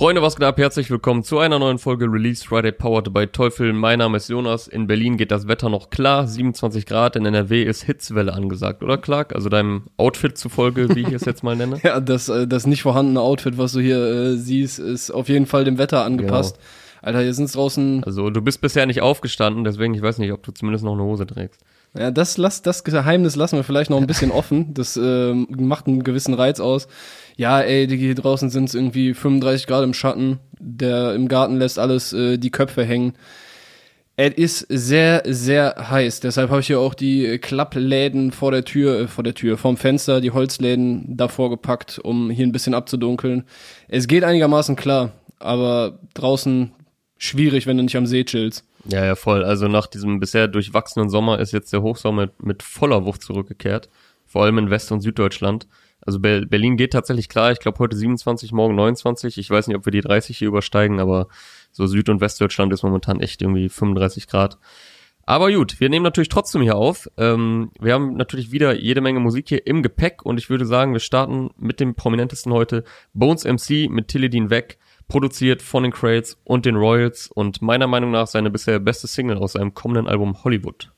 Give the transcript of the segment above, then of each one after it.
Freunde, was geht ab? Herzlich willkommen zu einer neuen Folge Release Friday Powered by Teufel. Mein Name ist Jonas. In Berlin geht das Wetter noch klar. 27 Grad. In NRW ist Hitzwelle angesagt, oder Clark? Also deinem Outfit zufolge, wie ich es jetzt mal nenne. ja, das, äh, das nicht vorhandene Outfit, was du hier äh, siehst, ist auf jeden Fall dem Wetter angepasst. Genau. Alter, hier sind es draußen. Also du bist bisher nicht aufgestanden, deswegen ich weiß nicht, ob du zumindest noch eine Hose trägst. Ja, das, lass, das Geheimnis lassen wir vielleicht noch ein bisschen offen. Das äh, macht einen gewissen Reiz aus. Ja, ey, die hier draußen sind es irgendwie 35 Grad im Schatten. Der im Garten lässt alles äh, die Köpfe hängen. Es ist sehr, sehr heiß. Deshalb habe ich hier auch die Klappläden vor der Tür, äh, vor der Tür, vorm Fenster, die Holzläden davor gepackt, um hier ein bisschen abzudunkeln. Es geht einigermaßen klar, aber draußen schwierig, wenn du nicht am See chillst. Ja, ja, voll. Also nach diesem bisher durchwachsenen Sommer ist jetzt der Hochsommer mit, mit voller Wucht zurückgekehrt. Vor allem in West- und Süddeutschland. Also Berlin geht tatsächlich klar. Ich glaube heute 27, morgen 29. Ich weiß nicht, ob wir die 30 hier übersteigen, aber so Süd- und Westdeutschland ist momentan echt irgendwie 35 Grad. Aber gut, wir nehmen natürlich trotzdem hier auf. Ähm, wir haben natürlich wieder jede Menge Musik hier im Gepäck und ich würde sagen, wir starten mit dem prominentesten heute, Bones MC mit Tilledin Weg produziert von den Crates und den Royals und meiner Meinung nach seine bisher beste Single aus seinem kommenden Album Hollywood.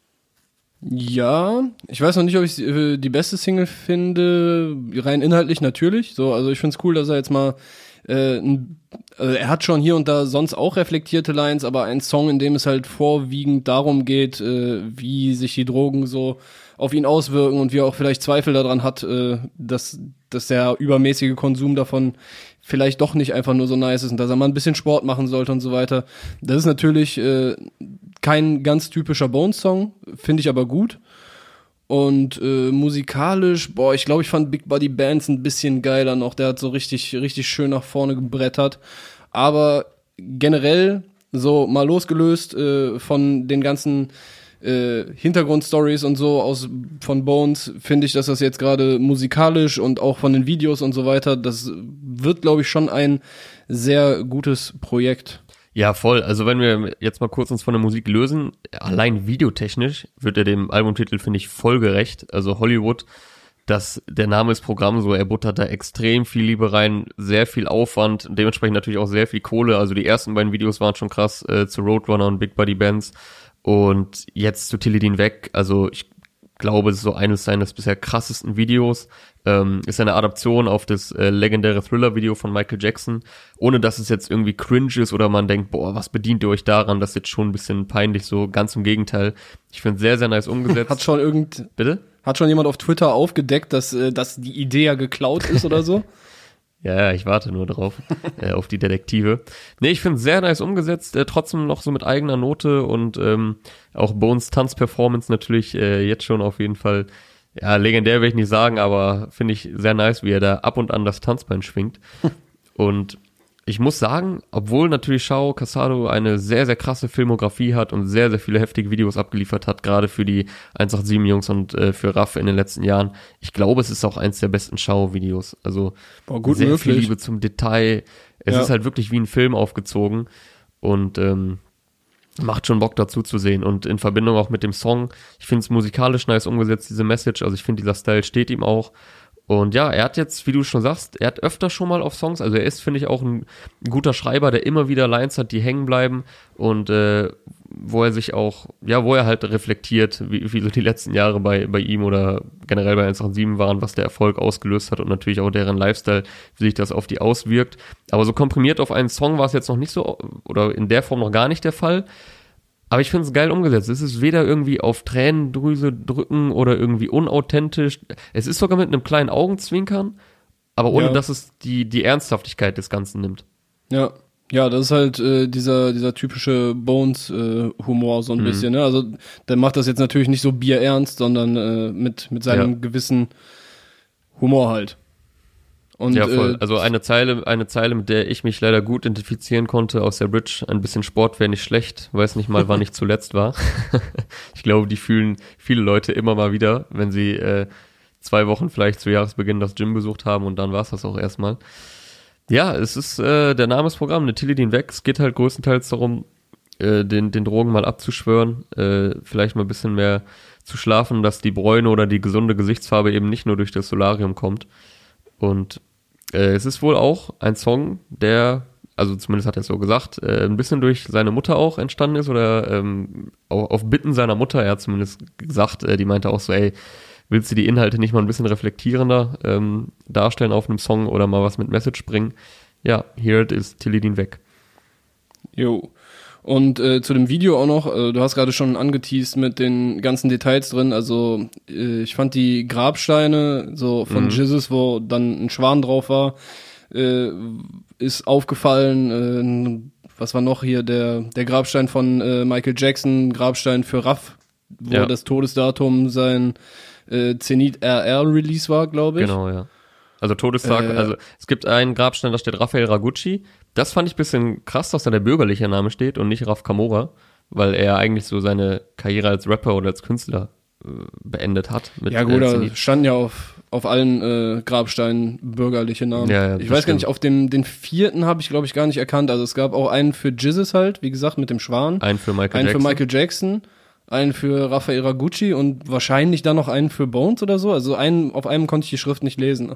Ja, ich weiß noch nicht, ob ich äh, die beste Single finde, rein inhaltlich natürlich. So, also ich finde es cool, dass er jetzt mal äh, also er hat schon hier und da sonst auch reflektierte Lines, aber ein Song, in dem es halt vorwiegend darum geht, äh, wie sich die Drogen so auf ihn auswirken und wie er auch vielleicht Zweifel daran hat, äh, dass, dass der übermäßige Konsum davon vielleicht doch nicht einfach nur so nice ist und dass er mal ein bisschen Sport machen sollte und so weiter. Das ist natürlich äh, kein ganz typischer Bones-Song, finde ich aber gut. Und äh, musikalisch, boah, ich glaube, ich fand Big Buddy Bands ein bisschen geiler noch. Der hat so richtig, richtig schön nach vorne gebrettert. Aber generell, so mal losgelöst äh, von den ganzen äh, Hintergrundstories und so aus von Bones finde ich, dass das jetzt gerade musikalisch und auch von den Videos und so weiter, das wird, glaube ich, schon ein sehr gutes Projekt. Ja, voll. Also wenn wir jetzt mal kurz uns von der Musik lösen, allein videotechnisch wird er dem Albumtitel, finde ich, voll gerecht. Also Hollywood, das, der Name ist Programm so, er buttert da extrem viel Liebe rein, sehr viel Aufwand, dementsprechend natürlich auch sehr viel Kohle. Also die ersten beiden Videos waren schon krass, äh, zu Roadrunner und Big Buddy Bands. Und jetzt zu Tilidin weg, also ich glaube, es ist so eines seines bisher krassesten Videos. Ähm, ist eine Adaption auf das äh, legendäre Thriller-Video von Michael Jackson, ohne dass es jetzt irgendwie cringe ist oder man denkt, boah, was bedient ihr euch daran? Das ist jetzt schon ein bisschen peinlich, so ganz im Gegenteil. Ich finde sehr, sehr nice umgesetzt. Hat schon irgend... Bitte? Hat schon jemand auf Twitter aufgedeckt, dass, äh, dass die Idee ja geklaut ist oder so? Ja, ich warte nur drauf, äh, auf die Detektive. Nee, ich finde sehr nice umgesetzt, äh, trotzdem noch so mit eigener Note und ähm, auch Bones Tanzperformance natürlich äh, jetzt schon auf jeden Fall, ja, legendär will ich nicht sagen, aber finde ich sehr nice, wie er da ab und an das Tanzbein schwingt. und ich muss sagen, obwohl natürlich Shao Casado eine sehr, sehr krasse Filmografie hat und sehr, sehr viele heftige Videos abgeliefert hat, gerade für die 187-Jungs und äh, für Raff in den letzten Jahren, ich glaube, es ist auch eins der besten Shao-Videos. Also Boah, gut sehr möglich. viel Liebe zum Detail. Es ja. ist halt wirklich wie ein Film aufgezogen und ähm, macht schon Bock dazu zu sehen. Und in Verbindung auch mit dem Song, ich finde es musikalisch nice umgesetzt, diese Message. Also ich finde, dieser Style steht ihm auch. Und ja, er hat jetzt, wie du schon sagst, er hat öfter schon mal auf Songs, also er ist, finde ich, auch ein, guter Schreiber, der immer wieder Lines hat, die hängen bleiben und äh, wo er sich auch, ja, wo er halt reflektiert, wie, wie so die letzten Jahre bei, bei ihm oder generell bei 187 waren, was der Erfolg ausgelöst hat und natürlich auch deren Lifestyle, wie sich das auf die auswirkt. Aber so komprimiert auf einen Song war es jetzt noch nicht so, oder in der Form noch gar nicht der Fall. Aber ich finde es geil umgesetzt. Es ist weder irgendwie auf Tränendrüse drücken oder irgendwie unauthentisch. Es ist sogar mit einem kleinen Augenzwinkern, aber ohne ja. dass es die, die Ernsthaftigkeit des Ganzen nimmt. Ja. Ja, das ist halt äh, dieser, dieser typische Bones-Humor äh, so ein mhm. bisschen. Ne? Also der macht das jetzt natürlich nicht so bierernst, sondern äh, mit, mit seinem ja. gewissen Humor halt. Und, ja, voll. Äh, also eine Zeile, eine Zeile, mit der ich mich leider gut identifizieren konnte aus der Bridge. Ein bisschen Sport wäre nicht schlecht. Weiß nicht mal, wann ich zuletzt war. ich glaube, die fühlen viele Leute immer mal wieder, wenn sie äh, zwei Wochen vielleicht zu Jahresbeginn das Gym besucht haben und dann war es das auch erstmal. Ja, es ist äh, der Name des Programms, Tilidin weg. Es geht halt größtenteils darum, äh, den, den Drogen mal abzuschwören, äh, vielleicht mal ein bisschen mehr zu schlafen, dass die Bräune oder die gesunde Gesichtsfarbe eben nicht nur durch das Solarium kommt. Und äh, es ist wohl auch ein Song, der also zumindest hat er es so gesagt, äh, ein bisschen durch seine Mutter auch entstanden ist oder ähm, auf Bitten seiner Mutter, er hat zumindest gesagt, äh, die meinte auch so, ey, willst du die Inhalte nicht mal ein bisschen reflektierender ähm, darstellen auf einem Song oder mal was mit Message bringen? Ja, here it is, Tilly weg. Jo. Und äh, zu dem Video auch noch, äh, du hast gerade schon angeteased mit den ganzen Details drin. Also äh, ich fand die Grabsteine so von mhm. Jesus, wo dann ein Schwan drauf war, äh, ist aufgefallen. Äh, was war noch hier der der Grabstein von äh, Michael Jackson, Grabstein für Raff, wo ja. das Todesdatum sein äh, Zenit RR Release war, glaube ich. Genau, ja. Also Todestag, äh, also es gibt einen Grabstein, da steht Raphael Ragucci. Das fand ich bisschen krass, dass da der bürgerliche Name steht und nicht Raf Kamora, weil er eigentlich so seine Karriere als Rapper oder als Künstler äh, beendet hat. Ja gut, da standen ja auf, auf allen äh, Grabsteinen bürgerliche Namen. Ja, ja, ich weiß stimmt. gar nicht, auf dem den vierten habe ich glaube ich gar nicht erkannt. Also es gab auch einen für Jizzes halt, wie gesagt, mit dem Schwan. Einen für Michael einen Jackson. Einen für Michael Jackson einen für Rafael Ragucci und wahrscheinlich dann noch einen für Bones oder so. Also einen, auf einem konnte ich die Schrift nicht lesen.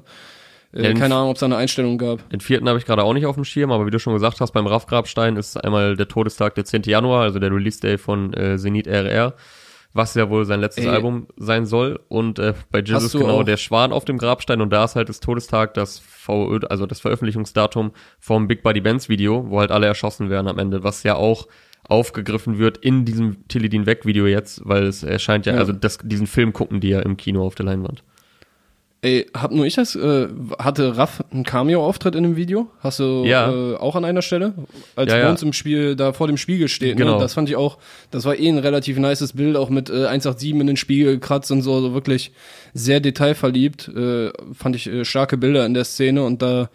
Äh, keine Ahnung, ob es da eine Einstellung gab. Den vierten habe ich gerade auch nicht auf dem Schirm, aber wie du schon gesagt hast, beim Raff Grabstein ist einmal der Todestag der 10. Januar, also der Release Day von äh, Zenit RR, was ja wohl sein letztes Ey. Album sein soll. Und äh, bei ist genau auch? der Schwan auf dem Grabstein und da ist halt das Todestag, das VÖ, also das Veröffentlichungsdatum vom Big Buddy Bands Video, wo halt alle erschossen werden am Ende, was ja auch aufgegriffen wird in diesem Tilidin weg Video jetzt, weil es erscheint ja, ja. also das, diesen Film gucken die ja im Kino auf der Leinwand. Ey, hab nur ich das, äh, hatte Raff einen Cameo-Auftritt in dem Video? Hast du ja. äh, auch an einer Stelle? Als ja, bei uns im Spiel, da vor dem Spiegel steht, ne? genau. ne? Das fand ich auch, das war eh ein relativ nices Bild, auch mit äh, 187 in den Spiegel gekratzt und so, so wirklich sehr detailverliebt. Äh, fand ich äh, starke Bilder in der Szene und da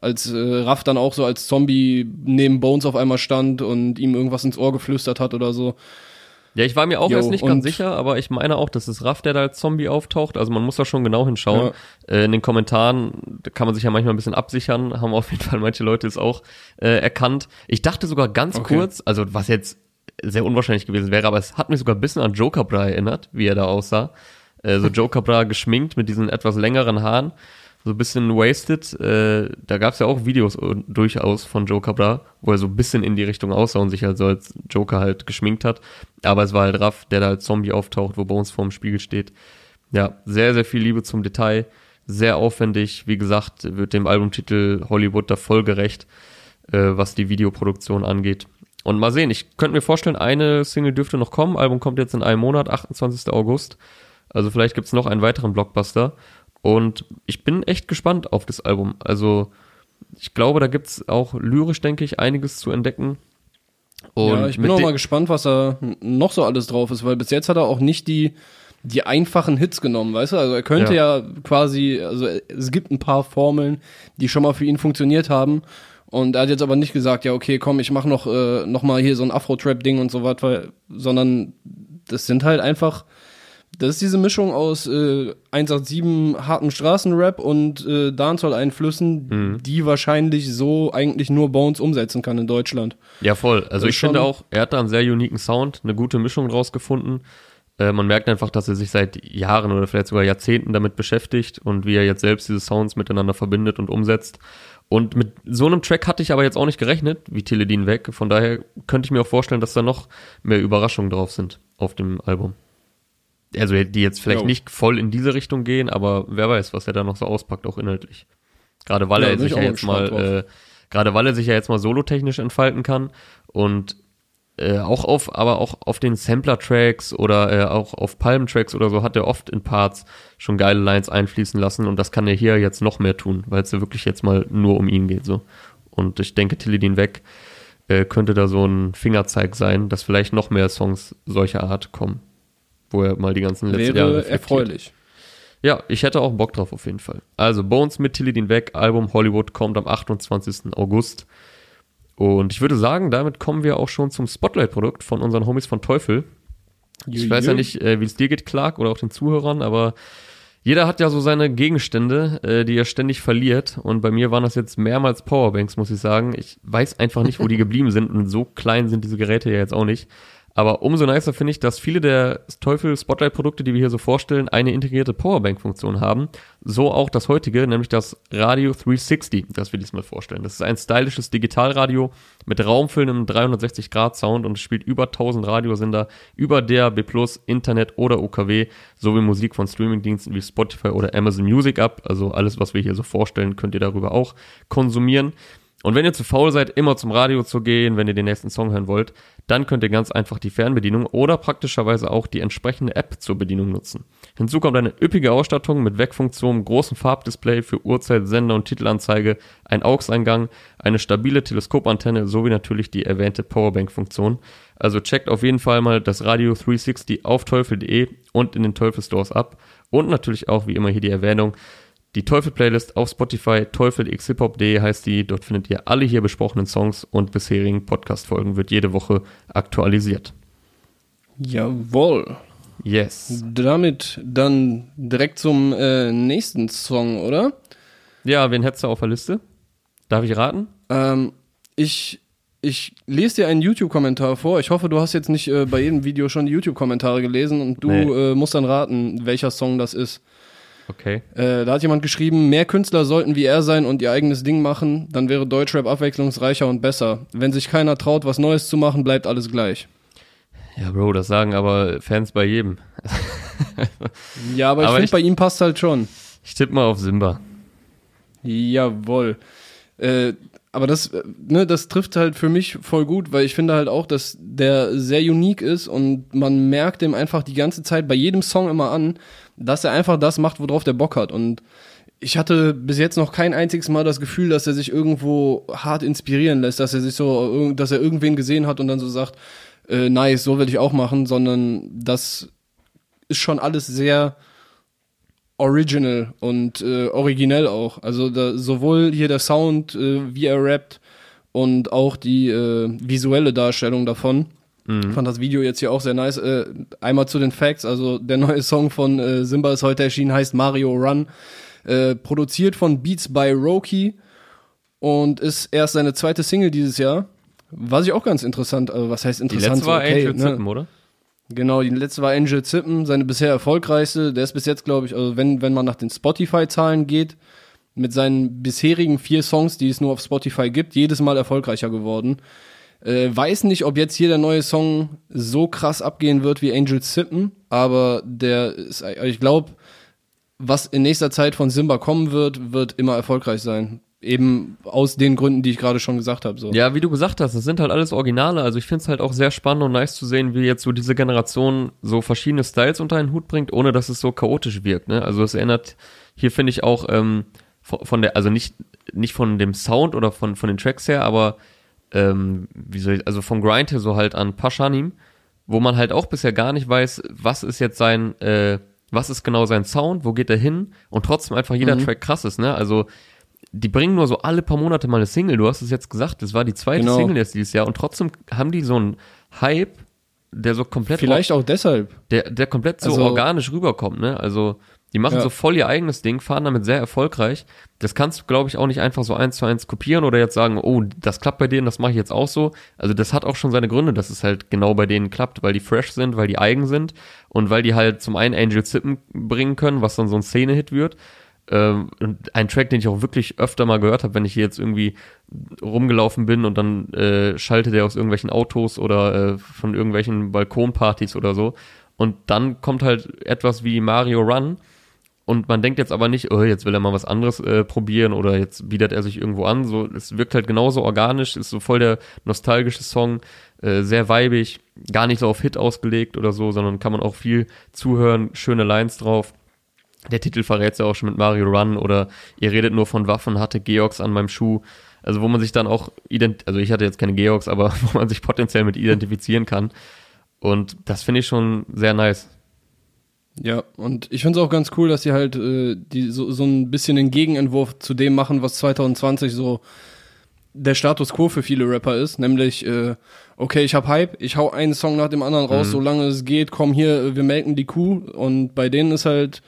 als äh, Raff dann auch so als Zombie neben Bones auf einmal stand und ihm irgendwas ins Ohr geflüstert hat oder so. Ja, ich war mir auch Yo, erst nicht ganz sicher, aber ich meine auch, dass es Raff, der da als Zombie auftaucht. Also man muss da schon genau hinschauen. Ja. Äh, in den Kommentaren kann man sich ja manchmal ein bisschen absichern, haben auf jeden Fall manche Leute es auch äh, erkannt. Ich dachte sogar ganz okay. kurz, also was jetzt sehr unwahrscheinlich gewesen wäre, aber es hat mich sogar ein bisschen an Joker Bra erinnert, wie er da aussah. Äh, so Joker Bra geschminkt mit diesen etwas längeren Haaren so ein bisschen wasted. Äh, da gab es ja auch Videos durchaus von Joe Cabra, wo er so ein bisschen in die Richtung aussah und sich halt so als Joker halt geschminkt hat. Aber es war halt Raff, der da als Zombie auftaucht, wo Bones vorm Spiegel steht. Ja, sehr, sehr viel Liebe zum Detail. Sehr aufwendig. Wie gesagt, wird dem Albumtitel Hollywood da voll gerecht, äh, was die Videoproduktion angeht. Und mal sehen, ich könnte mir vorstellen, eine Single dürfte noch kommen. Album kommt jetzt in einem Monat, 28. August. Also vielleicht gibt's noch einen weiteren Blockbuster. Und ich bin echt gespannt auf das Album. Also ich glaube, da gibt's auch lyrisch, denke ich, einiges zu entdecken. Und ja, ich bin auch mal gespannt, was da noch so alles drauf ist, weil bis jetzt hat er auch nicht die, die einfachen Hits genommen, weißt du? Also er könnte ja. ja quasi, also es gibt ein paar Formeln, die schon mal für ihn funktioniert haben. Und er hat jetzt aber nicht gesagt, ja, okay, komm, ich mach noch, äh, noch mal hier so ein Afro-Trap-Ding und so weiter, sondern das sind halt einfach das ist diese Mischung aus äh, 187 harten Straßenrap und äh, Dancehall-Einflüssen, mhm. die wahrscheinlich so eigentlich nur Bones umsetzen kann in Deutschland. Ja, voll. Also ich finde auch, er hat da einen sehr uniken Sound, eine gute Mischung draus gefunden. Äh, man merkt einfach, dass er sich seit Jahren oder vielleicht sogar Jahrzehnten damit beschäftigt und wie er jetzt selbst diese Sounds miteinander verbindet und umsetzt. Und mit so einem Track hatte ich aber jetzt auch nicht gerechnet, wie Teledin weg. Von daher könnte ich mir auch vorstellen, dass da noch mehr Überraschungen drauf sind auf dem Album also die jetzt vielleicht jo. nicht voll in diese Richtung gehen, aber wer weiß, was er da noch so auspackt, auch inhaltlich. Gerade weil ja, er sich ja jetzt mal, äh, gerade weil er sich ja jetzt mal solotechnisch entfalten kann und äh, auch auf, aber auch auf den Sampler-Tracks oder äh, auch auf Palm-Tracks oder so hat er oft in Parts schon geile Lines einfließen lassen und das kann er hier jetzt noch mehr tun, weil es ja wirklich jetzt mal nur um ihn geht so. Und ich denke, Tilly weg äh, könnte da so ein Fingerzeig sein, dass vielleicht noch mehr Songs solcher Art kommen wo er mal die ganzen letzten Wäre Jahre erfreulich. Ja, ich hätte auch Bock drauf auf jeden Fall. Also Bones mit Tilly den Weg, Album Hollywood kommt am 28. August. Und ich würde sagen, damit kommen wir auch schon zum Spotlight-Produkt von unseren Homies von Teufel. Ich weiß ja nicht, äh, wie es dir geht, Clark, oder auch den Zuhörern, aber jeder hat ja so seine Gegenstände, äh, die er ständig verliert. Und bei mir waren das jetzt mehrmals Powerbanks, muss ich sagen. Ich weiß einfach nicht, wo die geblieben sind. Und so klein sind diese Geräte ja jetzt auch nicht. Aber umso nicer finde ich, dass viele der Teufel Spotlight Produkte, die wir hier so vorstellen, eine integrierte Powerbank Funktion haben. So auch das heutige, nämlich das Radio 360, das wir diesmal vorstellen. Das ist ein stylisches Digitalradio mit raumfüllendem 360 Grad Sound und spielt über 1000 Radiosender über DAB+, Internet oder UKW sowie Musik von Streamingdiensten wie Spotify oder Amazon Music ab. Also alles, was wir hier so vorstellen, könnt ihr darüber auch konsumieren. Und wenn ihr zu faul seid, immer zum Radio zu gehen, wenn ihr den nächsten Song hören wollt, dann könnt ihr ganz einfach die Fernbedienung oder praktischerweise auch die entsprechende App zur Bedienung nutzen. Hinzu kommt eine üppige Ausstattung mit Wegfunktion, großem Farbdisplay für Uhrzeit, Sender und Titelanzeige, ein AUX-Eingang, eine stabile Teleskopantenne sowie natürlich die erwähnte Powerbank-Funktion. Also checkt auf jeden Fall mal das Radio 360 auf teufel.de und in den Teufel Stores ab. Und natürlich auch wie immer hier die Erwähnung, die Teufel-Playlist auf Spotify, teufelxhiphop.de heißt die. Dort findet ihr alle hier besprochenen Songs und bisherigen Podcast-Folgen, wird jede Woche aktualisiert. Jawohl. Yes. Damit dann direkt zum äh, nächsten Song, oder? Ja, wen hättest du auf der Liste? Darf ich raten? Ähm, ich, ich lese dir einen YouTube-Kommentar vor. Ich hoffe, du hast jetzt nicht äh, bei jedem Video schon die YouTube-Kommentare gelesen und du Nee. äh, musst dann raten, welcher Song das ist. Okay. Äh, da hat jemand geschrieben, mehr Künstler sollten wie er sein und ihr eigenes Ding machen, dann wäre Deutschrap abwechslungsreicher und besser. Wenn sich keiner traut, was Neues zu machen, bleibt alles gleich. Ja, Bro, das sagen aber Fans bei jedem. Ja, aber, ich finde, bei ihm passt halt schon. Ich tippe mal auf Simba. Jawohl. Äh, aber das, äh, ne, das trifft halt für mich voll gut, weil ich finde halt auch, dass der sehr unique ist und man merkt ihm einfach die ganze Zeit bei jedem Song immer an, dass er einfach das macht, worauf der Bock hat. Und ich hatte bis jetzt noch kein einziges Mal das Gefühl, dass er sich irgendwo hart inspirieren lässt, dass er sich so, dass er irgendwen gesehen hat und dann so sagt, äh, nice, so will ich auch machen, sondern das ist schon alles sehr original und äh, originell auch. Also da, sowohl hier der Sound, äh, wie er rappt und auch die äh, visuelle Darstellung davon. Ich fand das Video jetzt hier auch sehr nice. Äh, einmal zu den Facts, also der neue Song von äh, Simba ist heute erschienen, heißt Mario Run. Äh, produziert von Beats by Roki und ist erst seine zweite Single dieses Jahr. Was ich auch ganz interessant, also was heißt Die interessant? letzte war okay, Angel ne? Zippen, oder? Genau, die letzte war Angel Zippen, seine bisher erfolgreichste. Der ist bis jetzt, glaube ich, also wenn, wenn man nach den Spotify-Zahlen geht, mit seinen bisherigen vier Songs, die es nur auf Spotify gibt, jedes Mal erfolgreicher geworden. Äh, weiß nicht, ob jetzt hier der neue Song so krass abgehen wird wie Angel Zippen, aber der ist, also ich glaube, was in nächster Zeit von Simba kommen wird, wird immer erfolgreich sein. Eben aus den Gründen, die ich gerade schon gesagt habe. So. Ja, wie du gesagt hast, das sind halt alles Originale. Also ich finde es halt auch sehr spannend und nice zu sehen, wie jetzt so diese Generation so verschiedene Styles unter einen Hut bringt, ohne dass es so chaotisch wirkt. Ne? Also es erinnert hier finde ich auch ähm, von, von der, also nicht nicht von dem Sound oder von von den Tracks her, aber ähm, wie soll ich, also vom Grind her so halt an Pashanim, wo man halt auch bisher gar nicht weiß, was ist jetzt sein, äh, was ist genau sein Sound, wo geht er hin und trotzdem einfach jeder Track krass ist, ne? Also die bringen nur so alle paar Monate mal eine Single. Du hast es jetzt gesagt, das war die zweite Genau. Single jetzt dieses Jahr und trotzdem haben die so einen Hype, der so komplett Vielleicht auch deshalb. der, der komplett so Also- organisch rüberkommt, ne? Also die machen Ja. so voll ihr eigenes Ding, fahren damit sehr erfolgreich. Das kannst du, glaube ich, auch nicht einfach so eins zu eins kopieren oder jetzt sagen, oh, das klappt bei denen, das mache ich jetzt auch so. Also das hat auch schon seine Gründe, dass es halt genau bei denen klappt, weil die fresh sind, weil die eigen sind und weil die halt zum einen Angel Zippen bringen können, was dann so ein Szene-Hit wird. Ähm, ein Track, den ich auch wirklich öfter mal gehört habe, wenn ich hier jetzt irgendwie rumgelaufen bin und dann äh, schalte der aus irgendwelchen Autos oder äh, von irgendwelchen Balkonpartys oder so. Und dann kommt halt etwas wie Mario Run und man denkt jetzt aber nicht, oh, jetzt will er mal was anderes äh, probieren oder jetzt bietet er sich irgendwo an. So, es wirkt halt genauso organisch, ist so voll der nostalgische Song, äh, sehr weibig, gar nicht so auf Hit ausgelegt oder so, sondern kann man auch viel zuhören, schöne Lines drauf. Der Titel verrät ja auch schon mit Mario Run oder ihr redet nur von Waffen, hatte Georgs an meinem Schuh. Also wo man sich dann auch, ident also ich hatte jetzt keine Georgs, aber wo man sich potenziell mit identifizieren kann. Und das finde ich schon sehr nice. Ja, und ich finde es auch ganz cool, dass sie halt äh, die so, so ein bisschen den Gegenentwurf zu dem machen, was 2020 so der Status quo für viele Rapper ist, nämlich äh, okay, ich hab Hype, ich hau einen Song nach dem anderen raus, solange es geht, komm hier, äh, wir melken die Kuh und bei denen ist halt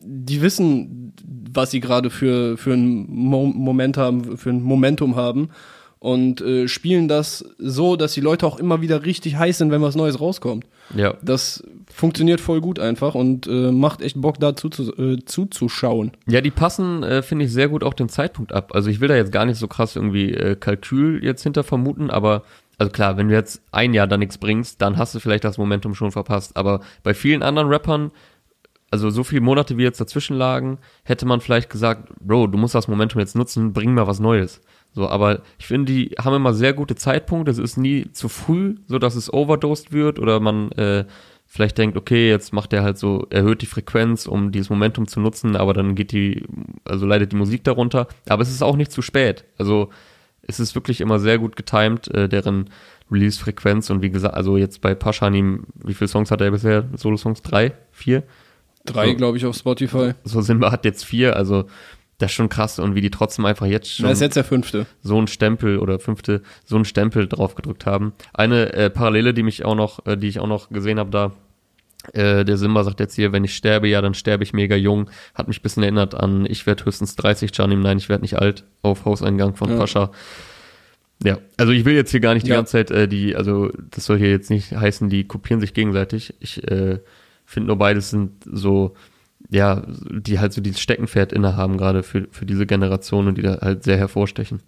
die wissen, was sie gerade für für ein Mo Moment haben, für ein Momentum haben und äh, spielen das so, dass die Leute auch immer wieder richtig heiß sind, wenn was Neues rauskommt. Ja. Das funktioniert voll gut einfach und äh, macht echt Bock da zuzu äh, zuzuschauen. Ja, die passen, äh, finde ich, sehr gut auch den Zeitpunkt ab. Also ich will da jetzt gar nicht so krass irgendwie äh, Kalkül jetzt hinter vermuten, aber also klar, wenn du jetzt ein Jahr da nichts bringst, dann hast du vielleicht das Momentum schon verpasst. Aber bei vielen anderen Rappern, also so viele Monate wie jetzt dazwischen lagen, hätte man vielleicht gesagt, Bro, du musst das Momentum jetzt nutzen, bring mal was Neues. So, aber ich finde, die haben immer sehr gute Zeitpunkte. Es ist nie zu früh, so dass es overdosed wird oder man äh, vielleicht denkt, okay, jetzt macht er halt so, erhöht die Frequenz, um dieses Momentum zu nutzen, aber dann geht die, also leidet die Musik darunter. Aber es ist auch nicht zu spät. Also es ist wirklich immer sehr gut getimed, äh, deren Release-Frequenz und wie gesagt, also jetzt bei Paschanim, wie viele Songs hat er bisher? Solo-Songs? Drei? Vier? Drei, So. glaube ich, auf Spotify. So Simba hat jetzt vier, also das ist schon krass und wie die trotzdem einfach jetzt schon Das ist jetzt der fünfte. so einen Stempel oder fünfte, so einen Stempel drauf gedrückt haben. Eine äh, Parallele, die mich auch noch, äh, die ich auch noch gesehen habe da, äh, der Simba sagt jetzt hier, wenn ich sterbe, ja, dann sterbe ich mega jung. Hat mich ein bisschen erinnert an, ich werde höchstens 30, Janim, nein, ich werde nicht alt, auf Hauseingang von Ja. Pascha. Ja, also ich will jetzt hier gar nicht die Ja. ganze Zeit, äh, die, also das soll hier jetzt nicht heißen, die kopieren sich gegenseitig. Ich äh, finde nur beides sind so, ja, die halt so dieses Steckenpferd innehaben, gerade für, für diese Generation und die da halt sehr hervorstechen.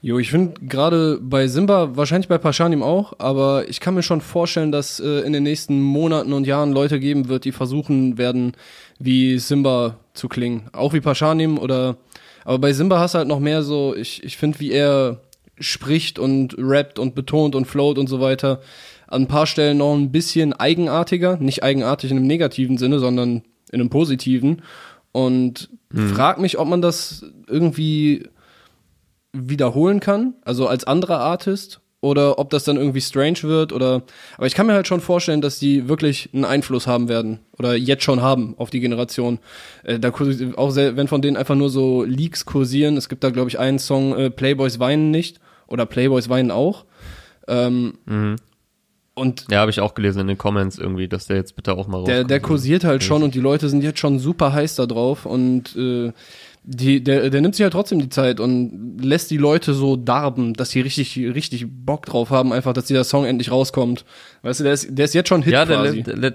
Jo, ich finde gerade bei Simba, wahrscheinlich bei Paschanim auch, aber ich kann mir schon vorstellen, dass äh, in den nächsten Monaten und Jahren Leute geben wird, die versuchen werden, wie Simba zu klingen. Auch wie Paschanim oder, aber bei Simba hast du halt noch mehr so, ich, ich finde, wie er spricht und rappt und betont und float und so weiter. An ein paar Stellen noch ein bisschen eigenartiger, nicht eigenartig in einem negativen Sinne, sondern in einem positiven. Und frag mich, ob man das irgendwie wiederholen kann, also als anderer Artist, oder ob das dann irgendwie strange wird oder aber ich kann mir halt schon vorstellen, dass die wirklich einen Einfluss haben werden oder jetzt schon haben auf die Generation. Äh, da auch sehr, wenn von denen einfach nur so Leaks kursieren, es gibt da glaube ich einen Song äh, Playboys weinen nicht oder Playboys weinen auch. Ähm, Und Ja, habe ich auch gelesen in den Comments irgendwie, dass der jetzt bitte auch mal der, der rauskommt. kursiert halt schon und die Leute sind jetzt schon super heiß da drauf und äh, die, der, der nimmt sich halt trotzdem die Zeit und lässt die Leute so darben, dass die richtig, richtig Bock drauf haben, einfach, dass dieser Song endlich rauskommt. Weißt du, der ist, der ist jetzt schon Hit Ja, der, quasi. der, lä-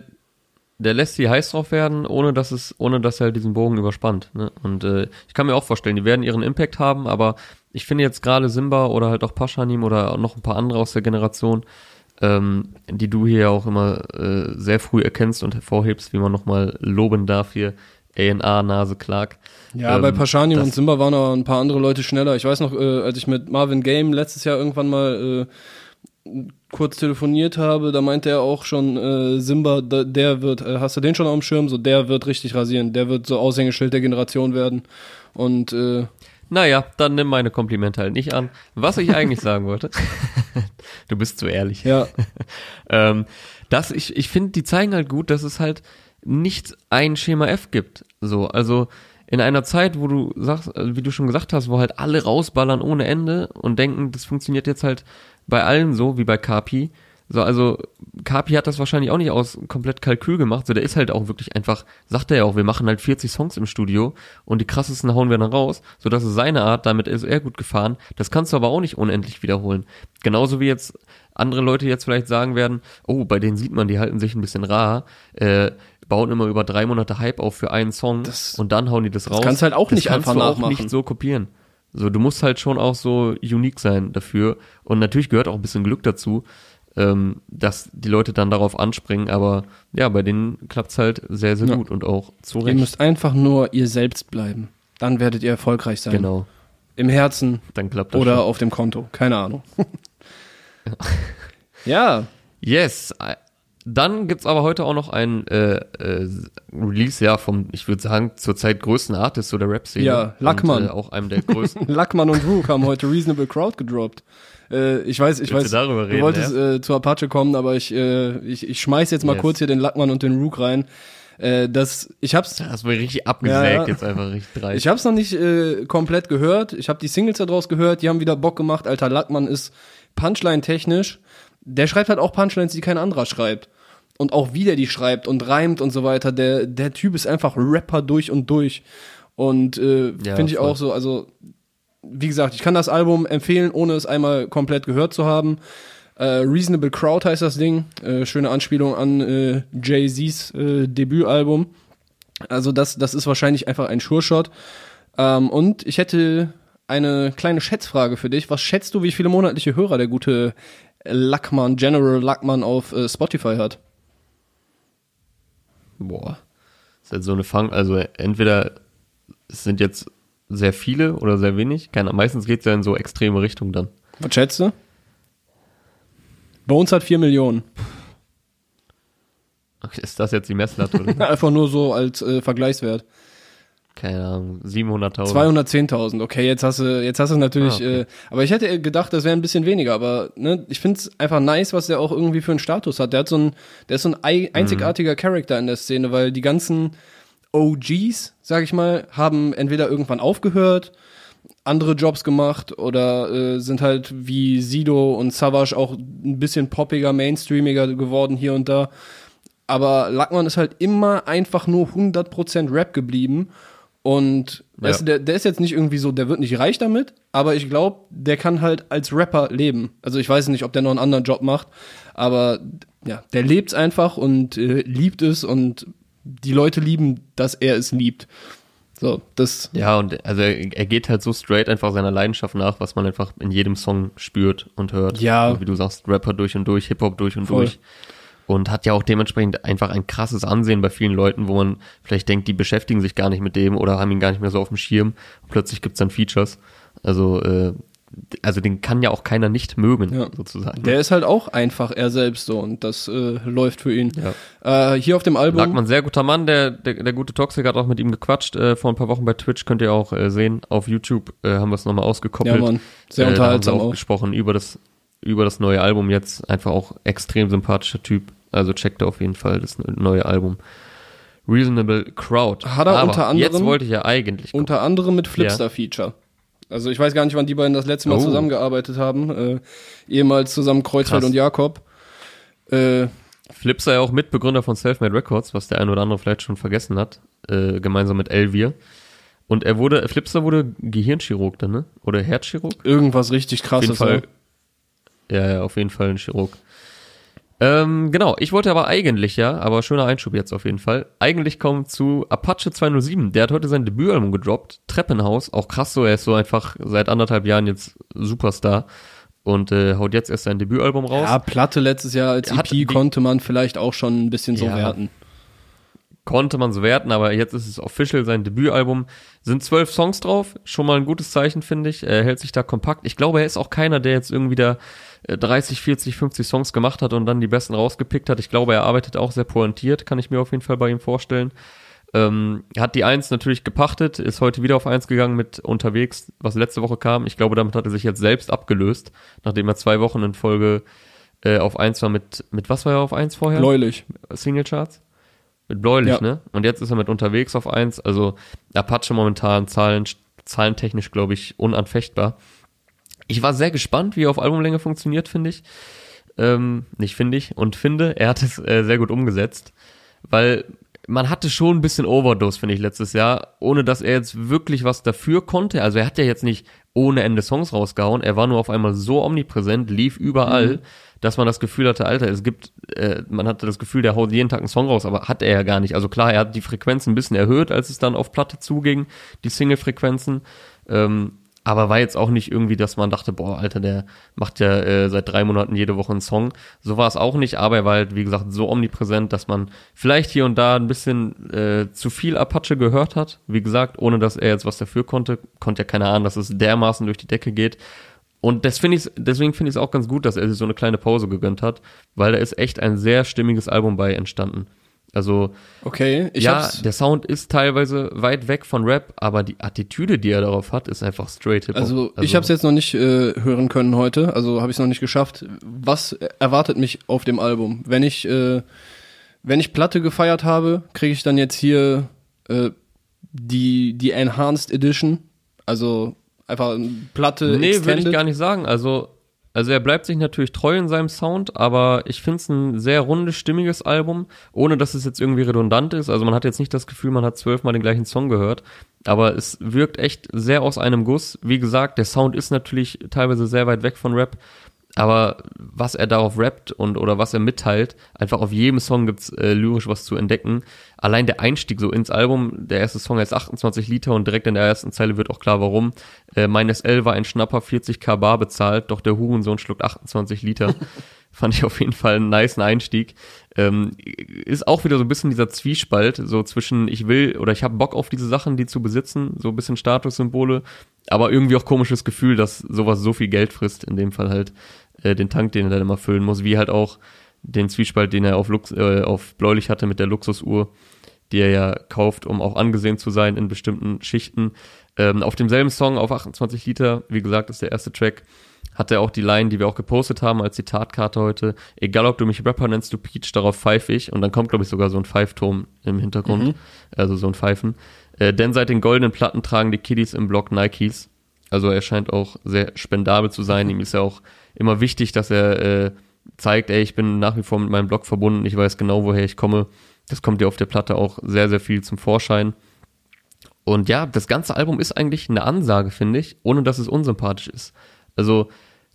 der lässt sie heiß drauf werden, ohne dass es, ohne dass er halt diesen Bogen überspannt. Ne? Und äh, ich kann mir auch vorstellen, die werden ihren Impact haben, aber ich finde jetzt gerade Simba oder halt auch Paschanim oder noch ein paar andere aus der Generation, ähm, die du hier auch immer äh, sehr früh erkennst und hervorhebst, wie man nochmal loben darf hier. A&A, Nase, Clark. Ja, Ähm, bei Paschanim das- und Simba waren auch ein paar andere Leute schneller. Ich weiß noch, äh, als ich mit Marvin Game letztes Jahr irgendwann mal äh, kurz telefoniert habe, da meinte er auch schon, äh, Simba, da, der wird, äh, hast du den schon auf dem Schirm? So, der wird richtig rasieren. Der wird so Aushängeschild der Generation werden. Und äh, Naja, dann nimm meine Komplimente halt nicht an. Was ich eigentlich sagen wollte, du bist zu ehrlich. ja, ähm, dass ich, ich finde, die zeigen halt gut, dass es halt nicht ein Schema F gibt. So, also in einer Zeit, wo du sagst, äh, wie du schon gesagt hast, wo halt alle rausballern ohne Ende und denken, das funktioniert jetzt halt bei allen so, wie bei Kapi. So, also Kapi hat das wahrscheinlich auch nicht aus komplett Kalkül gemacht. So, der ist halt auch wirklich einfach, sagt er ja auch, wir machen halt 40 Songs im Studio und die krassesten hauen wir dann raus. So, das ist seine Art, damit ist er gut gefahren. Das kannst du aber auch nicht unendlich wiederholen. Genauso wie jetzt andere Leute jetzt vielleicht sagen werden, oh, bei denen sieht man, die halten sich ein bisschen rar, äh, bauen immer über drei Monate Hype auf für einen Song Das- und dann hauen die das raus. kannst du halt auch das nicht kannst einfach du auch nachmachen. nicht so kopieren. So, du musst halt schon auch so unique sein dafür. Und natürlich gehört auch ein bisschen Glück dazu, ähm, dass die Leute dann darauf anspringen. Aber ja, bei denen klappt's halt sehr, sehr Ja. gut und auch zu ihr Recht. müsst einfach nur ihr selbst bleiben. Dann werdet ihr erfolgreich sein. genau, Im Herzen dann klappt das oder schon. auf dem Konto. Keine Ahnung. ja, Yes. Dann gibt's aber heute auch noch ein äh, äh, Release, ja, vom, ich würde sagen, zurzeit größten Artist oder Rap-Szene. Ja, Lackmann. Und, äh, auch einem der größten. Lackmann und Rue haben heute Reasonable Crowd gedroppt. Äh, ich weiß, ich Willst weiß, du darüber du reden, wolltest äh, zu Apache kommen, aber ich, äh, ich, ich schmeiß jetzt mal Yes. kurz hier den Lackmann und den Rook rein. Äh, das, ich hab's, Das war richtig abgesägt, Ja, ja. jetzt einfach richtig dreist. ich hab's noch nicht äh, komplett gehört. Ich habe die Singles daraus gehört, die haben wieder Bock gemacht. Alter, Lackmann ist Punchline-technisch. Der schreibt halt auch Punchlines, die kein anderer schreibt. Und auch wie der die schreibt und reimt und so weiter. Der, der Typ ist einfach Rapper durch und durch. Und äh, Ja, finde ich voll. auch so, also wie gesagt, ich kann das Album empfehlen, ohne es einmal komplett gehört zu haben. Äh, Reasonable Crowd heißt das Ding. Äh, schöne Anspielung an äh, Jay-Z's äh, Debütalbum. Also das, das ist wahrscheinlich einfach ein Sure-Shot. Ähm, und ich hätte eine kleine Schätzfrage für dich. Was schätzt du, wie viele monatliche Hörer der gute Lackmann, General Lackmann auf äh, Spotify hat? Boah. Das ist halt so eine Fang, also entweder es sind jetzt sehr viele oder sehr wenig. Keine, meistens geht es ja in so extreme Richtungen dann. Was schätzt du? Bei uns hat 4 Millionen. Ist das jetzt die Messlatte? Einfach nur so als äh, Vergleichswert. Keine Ahnung, 700.000. 210.000, okay, jetzt hast du, jetzt hast du natürlich, Ah, okay. äh, aber ich hätte gedacht, das wäre ein bisschen weniger, aber ne, ich find's einfach nice, was der auch irgendwie für einen Status hat. Der hat so ein, der ist so ein ei- einzigartiger Charakter in der Szene, weil die ganzen OGs, sag ich mal, haben entweder irgendwann aufgehört, andere Jobs gemacht oder äh, sind halt wie Sido und Savage auch ein bisschen poppiger, mainstreamiger geworden hier und da. Aber Lackmann ist halt immer einfach nur 100% Rap geblieben. Und Ja. weißt du, der, der ist jetzt nicht irgendwie so, der wird nicht reich damit, aber ich glaube, der kann halt als Rapper leben. Also ich weiß nicht, ob der noch einen anderen Job macht, aber ja, der lebt's einfach und äh, liebt es und die Leute lieben, dass er es liebt. So, das, Ja, und also er, er geht halt so straight einfach seiner Leidenschaft nach, was man einfach in jedem Song spürt und hört. Ja. Also wie du sagst, Rapper durch und durch, Hip-Hop durch und Voll. durch. Und hat ja auch dementsprechend einfach ein krasses Ansehen bei vielen Leuten, wo man vielleicht denkt, die beschäftigen sich gar nicht mit dem oder haben ihn gar nicht mehr so auf dem Schirm. Und plötzlich gibt's dann Features. Also, äh, also den kann ja auch keiner nicht mögen, Ja. sozusagen. der ist halt auch einfach er selbst so und das äh, läuft für ihn. Äh, hier auf dem Album. Lackmann, sehr guter Mann, der, der, der gute Toxic hat auch mit ihm gequatscht äh, vor ein paar Wochen bei Twitch, könnt ihr auch äh, sehen. Auf YouTube äh, haben wir es nochmal ausgekoppelt. Ja, Mann. Sehr Äh, da haben unterhaltsam wir auch auch. gesprochen über das, über das neue Album jetzt. Einfach auch extrem sympathischer Typ. Also checkt auf jeden Fall das neue Album. Reasonable Crowd. Hat er Aber unter anderem- Jetzt wollte ich ja eigentlich. Unter anderem mit Flipstar-Feature. Also ich weiß gar nicht, wann die beiden das letzte Mal Oh. zusammengearbeitet haben. Äh, ehemals zusammen Kreuzfeld Krass. und Jakob. Äh, Flipser ja auch Mitbegründer von Selfmade Records, was der ein oder andere vielleicht schon vergessen hat. Äh, gemeinsam mit Elvir. Und er wurde, Flipser wurde Gehirnchirurg dann, ne? Oder Herzchirurg? irgendwas richtig Auf jeden krasses. Fall. Ja, ja, auf jeden Fall ein Chirurg. Ähm, genau, ich wollte aber eigentlich, ja, aber schöner Einschub jetzt auf jeden Fall. Eigentlich kommen zu Apache 207. Der hat heute sein Debütalbum gedroppt. Treppenhaus, auch krass so, er ist so einfach seit anderthalb Jahren jetzt Superstar und äh, haut jetzt erst sein Debütalbum raus. Ja, Platte letztes Jahr als Er hat EP die- konnte man vielleicht auch schon ein bisschen so Ja. werten. Konnte man so werten, aber jetzt ist es official sein Debütalbum. Sind zwölf Songs drauf, schon mal ein gutes Zeichen, finde ich. Er hält sich da kompakt. Ich glaube, er ist auch keiner, der jetzt irgendwie da äh, 30, 40, 50 Songs gemacht hat und dann die besten rausgepickt hat. Ich glaube, er arbeitet auch sehr pointiert, kann ich mir auf jeden Fall bei ihm vorstellen. Ähm, hat die Eins natürlich gepachtet, ist heute wieder auf Eins gegangen mit unterwegs, was letzte Woche kam. Ich glaube, damit hat er sich jetzt selbst abgelöst, nachdem er zwei Wochen in Folge äh, auf Eins war mit, mit was war er auf Eins vorher? Bläulich. Singlecharts? Mit bläulich, Ja. ne? Und jetzt ist er mit unterwegs auf eins. Also Apache momentan Zahlen, zahlentechnisch, glaube ich, unanfechtbar. Ich war sehr gespannt, wie er auf Albumlänge funktioniert, finde ich. Ähm, nicht finde ich und finde, er hat es äh, sehr gut umgesetzt, weil man hatte schon ein bisschen Overdose, finde ich, letztes Jahr, ohne dass er jetzt wirklich was dafür konnte. Also er hat ja jetzt nicht ohne Ende Songs rausgehauen, er war nur auf einmal so omnipräsent, lief überall, dass man das Gefühl hatte, Alter, es gibt, äh, man hatte das Gefühl, der haut jeden Tag einen Song raus, aber hat er ja gar nicht. Also klar, er hat die Frequenz ein bisschen erhöht, als es dann auf Platte zuging, die Single-Frequenzen. Ähm, aber war jetzt auch nicht irgendwie, dass man dachte, boah, Alter, der macht ja äh, seit drei Monaten jede Woche einen Song. So war es auch nicht, aber er war halt, wie gesagt, so omnipräsent, dass man vielleicht hier und da ein bisschen äh, zu viel Apache gehört hat. Wie gesagt, ohne dass er jetzt was dafür konnte, konnte ja keiner ahnen, dass es dermaßen durch die Decke geht. Und das finde ich, deswegen finde ich es auch ganz gut, dass er sich so eine kleine Pause gegönnt hat, weil da ist echt ein sehr stimmiges Album bei entstanden. Also Okay, ich ja, hab's. der Sound ist teilweise weit weg von Rap, aber die Attitüde, die er darauf hat, ist einfach straight Hip-Hop. Also, ich habe es jetzt noch nicht äh, hören können heute, also habe ich es noch nicht geschafft. Was erwartet mich auf dem Album? Wenn ich äh, wenn ich Platte gefeiert habe, kriege ich dann jetzt hier äh, die die Enhanced Edition, also einfach Platte Nee, würde ich gar nicht sagen. Also Also er bleibt sich natürlich treu in seinem Sound, aber ich finde es ein sehr rundes, stimmiges Album, ohne dass es jetzt irgendwie redundant ist. Also man hat jetzt nicht das Gefühl, man hat zwölfmal den gleichen Song gehört, aber es wirkt echt sehr aus einem Guss. Wie gesagt, der Sound ist natürlich teilweise sehr weit weg von Rap, aber was er darauf rappt und oder was er mitteilt, einfach auf jedem Song gibt's äh, lyrisch was zu entdecken. Allein der Einstieg so ins Album, der erste Song heißt 28 Liter und direkt in der ersten Zeile wird auch klar, warum. Äh, mein SL war ein Schnapper 40k bar bezahlt, doch der Hurensohn schluckt 28 Liter. Fand ich auf jeden Fall einen niceen Einstieg. Ähm, ist auch wieder so ein bisschen dieser Zwiespalt, so zwischen ich will oder ich habe Bock auf diese Sachen, die zu besitzen, so ein bisschen Statussymbole, aber irgendwie auch komisches Gefühl, dass sowas so viel Geld frisst, in dem Fall halt äh, den Tank, den er dann immer füllen muss, wie halt auch den Zwiespalt, den er auf, Lux, äh, auf Bläulich hatte mit der Luxusuhr, die er ja kauft, um auch angesehen zu sein in bestimmten Schichten. Ähm, auf demselben Song, auf 28 Liter, wie gesagt, ist der erste Track, hat er auch die Line, die wir auch gepostet haben als Zitatkarte heute. Egal, ob du mich Rapper nennst, du Peach, darauf pfeife ich. Und dann kommt, glaube ich, sogar so ein Pfeifturm im Hintergrund, mhm. also so ein Pfeifen. Äh, denn seit den goldenen Platten tragen die Kiddies im Block Nikes. Also er scheint auch sehr spendabel zu sein. Ihm ist ja auch immer wichtig, dass er äh, zeigt, ey, ich bin nach wie vor mit meinem Blog verbunden, ich weiß genau, woher ich komme. Das kommt ja auf der Platte auch sehr, sehr viel zum Vorschein. Und ja, das ganze Album ist eigentlich eine Ansage, finde ich, ohne dass es unsympathisch ist. Also,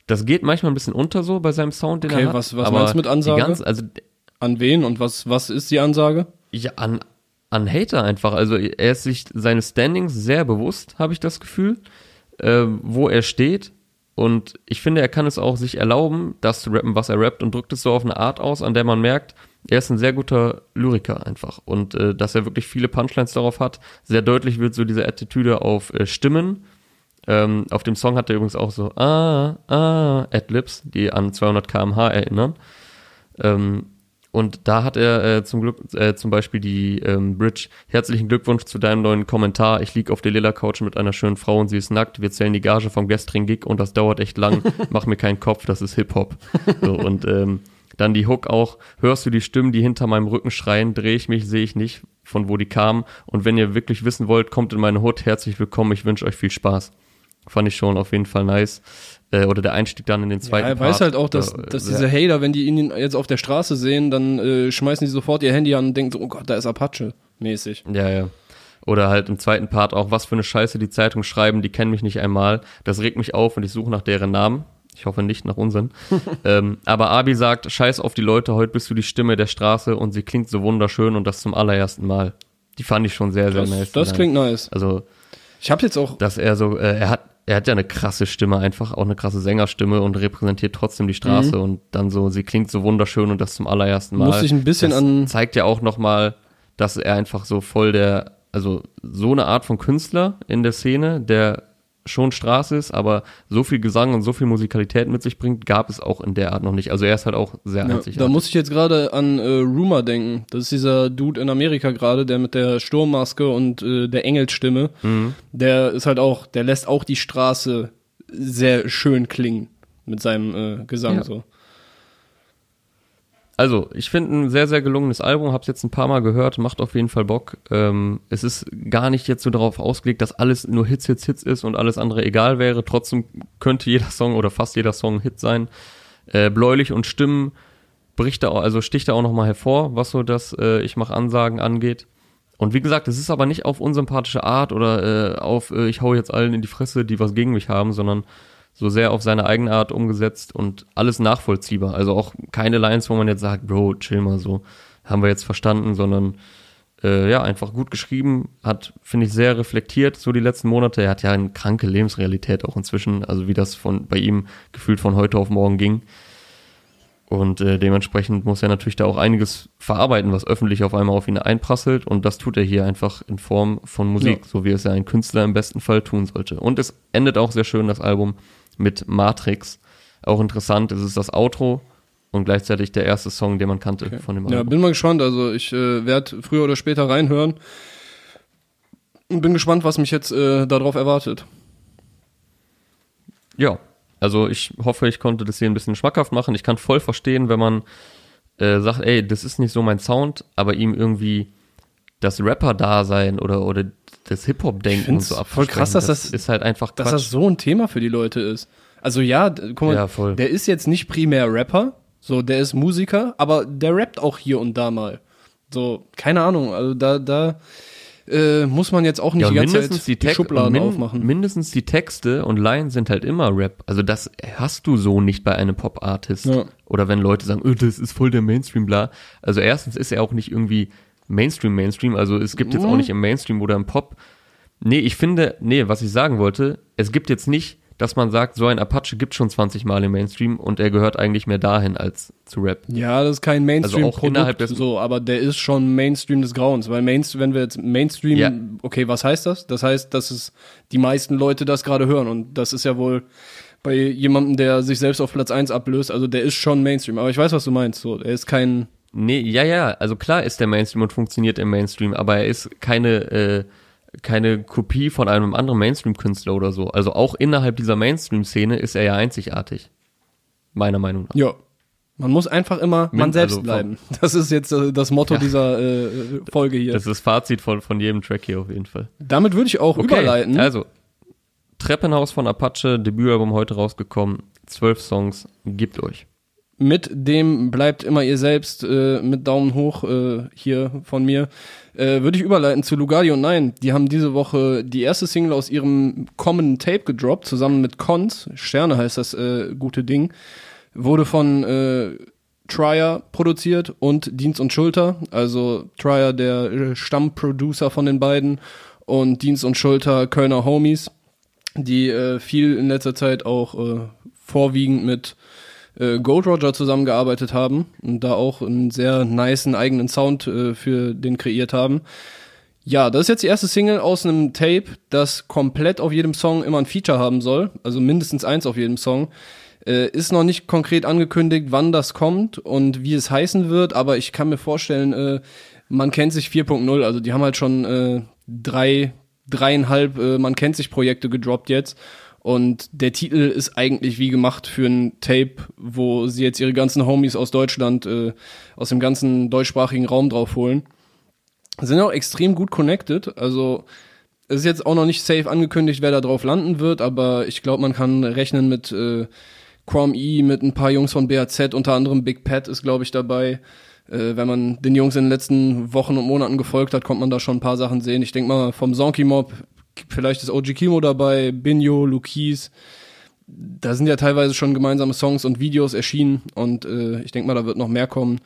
das geht manchmal ein bisschen unter so bei seinem Sound, den okay, er hat. was, was meinst du mit Ansage? Ganz, also, an wen und was, was ist die Ansage? Ja, an, an Hater einfach. Also, er ist sich seines Standings sehr bewusst, habe ich das Gefühl, äh, wo er steht und ich finde, er kann es auch sich erlauben, das zu rappen, was er rappt und drückt es so auf eine Art aus, an der man merkt, er ist ein sehr guter Lyriker einfach. Und äh, dass er wirklich viele Punchlines darauf hat. Sehr deutlich wird so diese Attitüde auf äh, Stimmen. Ähm, auf dem Song hat er übrigens auch so ah, ah, Adlibs, die an 200 kmh erinnern. Ähm, und da hat er äh, zum Glück äh, zum Beispiel die ähm, Bridge. Herzlichen Glückwunsch zu deinem neuen Kommentar. Ich lieg auf der lila Couch mit einer schönen Frau und sie ist nackt. Wir zählen die Gage vom gestrigen Gig und das dauert echt lang. Mach mir keinen Kopf, das ist Hip Hop. So, und ähm, dann die Hook auch. Hörst du die Stimmen, die hinter meinem Rücken schreien? Drehe ich mich, sehe ich nicht, von wo die kamen. Und wenn ihr wirklich wissen wollt, kommt in meine Hut. Herzlich willkommen. Ich wünsche euch viel Spaß. Fand ich schon auf jeden Fall nice äh, oder der Einstieg dann in den zweiten ja, er weiß halt auch, dass, dass diese Hater, wenn die ihn jetzt auf der Straße sehen, dann äh, schmeißen die sofort ihr Handy an und denken so, oh Gott, da ist Apache mäßig. Ja, ja. Oder halt im zweiten Part auch, was für eine Scheiße die Zeitung schreiben, die kennen mich nicht einmal. Das regt mich auf und ich suche nach deren Namen. Ich hoffe nicht nach unseren. ähm, aber Abi sagt, scheiß auf die Leute, heute bist du die Stimme der Straße und sie klingt so wunderschön und das zum allerersten Mal. Die fand ich schon sehr, sehr das, nice. Das klingt nice. Also, ich habe jetzt auch, dass er so, äh, er hat, er hat ja eine krasse Stimme einfach, auch eine krasse Sängerstimme und repräsentiert trotzdem die Straße mhm. und dann so, sie klingt so wunderschön und das zum allerersten Mal. Muss ich ein bisschen das an. Zeigt ja auch nochmal, dass er einfach so voll der, also so eine Art von Künstler in der Szene, der schon Straße ist, aber so viel Gesang und so viel Musikalität mit sich bringt, gab es auch in der Art noch nicht. Also er ist halt auch sehr ja, einzigartig. Da muss ich jetzt gerade an äh, Rumor denken. Das ist dieser Dude in Amerika gerade, der mit der Sturmmaske und äh, der Engelsstimme. Mhm. Der ist halt auch, der lässt auch die Straße sehr schön klingen mit seinem äh, Gesang ja. so. Also, ich finde ein sehr, sehr gelungenes Album, hab's jetzt ein paar Mal gehört, macht auf jeden Fall Bock. Ähm, es ist gar nicht jetzt so darauf ausgelegt, dass alles nur Hits, Hits, Hits ist und alles andere egal wäre. Trotzdem könnte jeder Song oder fast jeder Song ein Hit sein. Äh, bläulich und Stimmen bricht da, also sticht da auch nochmal hervor, was so das äh, Ich mach Ansagen angeht. Und wie gesagt, es ist aber nicht auf unsympathische Art oder äh, auf äh, ich hau jetzt allen in die Fresse, die was gegen mich haben, sondern so sehr auf seine eigene Art umgesetzt und alles nachvollziehbar. Also auch keine Lines, wo man jetzt sagt, Bro, chill mal so, haben wir jetzt verstanden, sondern äh, ja, einfach gut geschrieben, hat, finde ich, sehr reflektiert, so die letzten Monate. Er hat ja eine kranke Lebensrealität auch inzwischen, also wie das von bei ihm gefühlt von heute auf morgen ging. Und äh, dementsprechend muss er natürlich da auch einiges verarbeiten, was öffentlich auf einmal auf ihn einprasselt. Und das tut er hier einfach in Form von Musik, ja. so wie es ja ein Künstler im besten Fall tun sollte. Und es endet auch sehr schön, das Album, mit Matrix. Auch interessant, es ist das Outro und gleichzeitig der erste Song, den man kannte okay. von dem Album. Ja, bin mal gespannt. Also ich äh, werde früher oder später reinhören und bin gespannt, was mich jetzt äh, darauf erwartet. Ja, also ich hoffe, ich konnte das hier ein bisschen schmackhaft machen. Ich kann voll verstehen, wenn man äh, sagt, ey, das ist nicht so mein Sound, aber ihm irgendwie das Rapper-Dasein oder, oder das Hip-Hop-Denken und so Voll krass, dass das, ist halt einfach Quatsch. dass das so ein Thema für die Leute ist. Also ja, guck mal, Ja, der ist jetzt nicht primär Rapper, so, der ist Musiker, aber der rappt auch hier und da mal. So, keine Ahnung, also da, da äh, muss man jetzt auch nicht Ja, die ganze Zeit die, die Schubladen min aufmachen. mindestens die Texte und Lines sind halt immer Rap. Also das hast du so nicht bei einem Pop-Artist. Ja. Oder wenn Leute sagen, oh, das ist voll der Mainstream, bla. Also erstens ist er auch nicht irgendwie Mainstream, Mainstream. Also es gibt jetzt Mhm. auch nicht im Mainstream oder im Pop. Nee, ich finde, nee, was ich sagen wollte, es gibt jetzt nicht, dass man sagt, so ein Apache gibt schon 20 Mal im Mainstream und er gehört eigentlich mehr dahin als zu Rap. Ja, das ist kein Also auch Mainstream-Produkt, innerhalb des- so, aber der ist schon Mainstream des Grauens, weil Mainstream, wenn wir jetzt Mainstream, Ja. okay, was heißt das? Das heißt, dass es die meisten Leute das gerade hören und das ist ja wohl bei jemandem, der sich selbst auf Platz 1 ablöst, also der ist schon Mainstream, aber ich weiß, was du meinst, so, er ist kein, Nee, ja, ja, also klar ist der Mainstream und funktioniert im Mainstream, aber er ist keine, äh, keine Kopie von einem anderen Mainstream-Künstler oder so. Also auch innerhalb dieser Mainstream-Szene ist er ja einzigartig. Meiner Meinung nach. ja. Man muss einfach immer man Min- selbst also bleiben. Das ist jetzt äh, das Motto Ja. dieser äh, Folge hier. Das ist das Fazit von, von jedem Track hier auf jeden Fall. Damit würde ich auch überleiten. also Treppenhaus von Apache, Debütalbum heute rausgekommen, zwölf Songs, gibt euch. Mit dem bleibt immer ihr selbst äh, mit Daumen hoch äh, hier von mir. Äh, Würde ich überleiten zu Lugardi und Nein. Die haben diese Woche die erste Single aus ihrem kommenden Tape gedroppt, zusammen mit Cons. Sterne heißt das äh, gute Ding. Wurde von äh, Trier produziert und Dienst und Schulter. Also Trier der äh, Stammproducer von den beiden und Dienst und Schulter Kölner Homies, die äh, viel in letzter Zeit auch äh, vorwiegend mit äh, Gold Roger zusammengearbeitet haben und da auch einen sehr niceen eigenen Sound äh, für den kreiert haben. Ja, das ist jetzt die erste Single aus einem Tape, das komplett auf jedem Song immer ein Feature haben soll, also mindestens eins auf jedem Song. Äh, ist noch nicht konkret angekündigt, wann das kommt und wie es heißen wird, aber ich kann mir vorstellen, äh, man kennt sich 4.0, also die haben halt schon äh, drei, dreieinhalb äh, Man kennt sich Projekte gedroppt jetzt. Und der Titel ist eigentlich wie gemacht für ein Tape, wo sie jetzt ihre ganzen Homies aus Deutschland, äh, aus dem ganzen deutschsprachigen Raum drauf holen. Sind auch extrem gut connected. Also es ist jetzt auch noch nicht safe angekündigt, wer da drauf landen wird, aber ich glaube, man kann rechnen mit äh, Chrome E, mit ein paar Jungs von BAZ, unter anderem Big Pat ist, glaube ich, dabei. Äh, wenn man den Jungs in den letzten Wochen und Monaten gefolgt hat, konnte man da schon ein paar Sachen sehen. Ich denke mal, vom Zonky Mob, vielleicht ist OG Kimo dabei, Binjo, Lukis. Da sind ja teilweise schon gemeinsame Songs und Videos erschienen und äh, ich denke mal, da wird noch mehr kommen.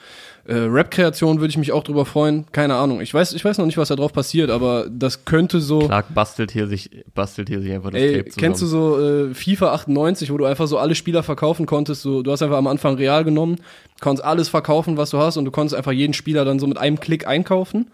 Äh, Rap-Kreation würde ich mich auch drüber freuen. Keine Ahnung. Ich weiß, ich weiß noch nicht, was da drauf passiert, aber das könnte so. Clark bastelt hier sich, bastelt hier sich einfach das Ey, Tape zusammen. kennst du so äh, FIFA 98, wo du einfach so alle Spieler verkaufen konntest? So, du hast einfach am Anfang Real genommen, konntest alles verkaufen, was du hast, und du konntest einfach jeden Spieler dann so mit einem Klick einkaufen.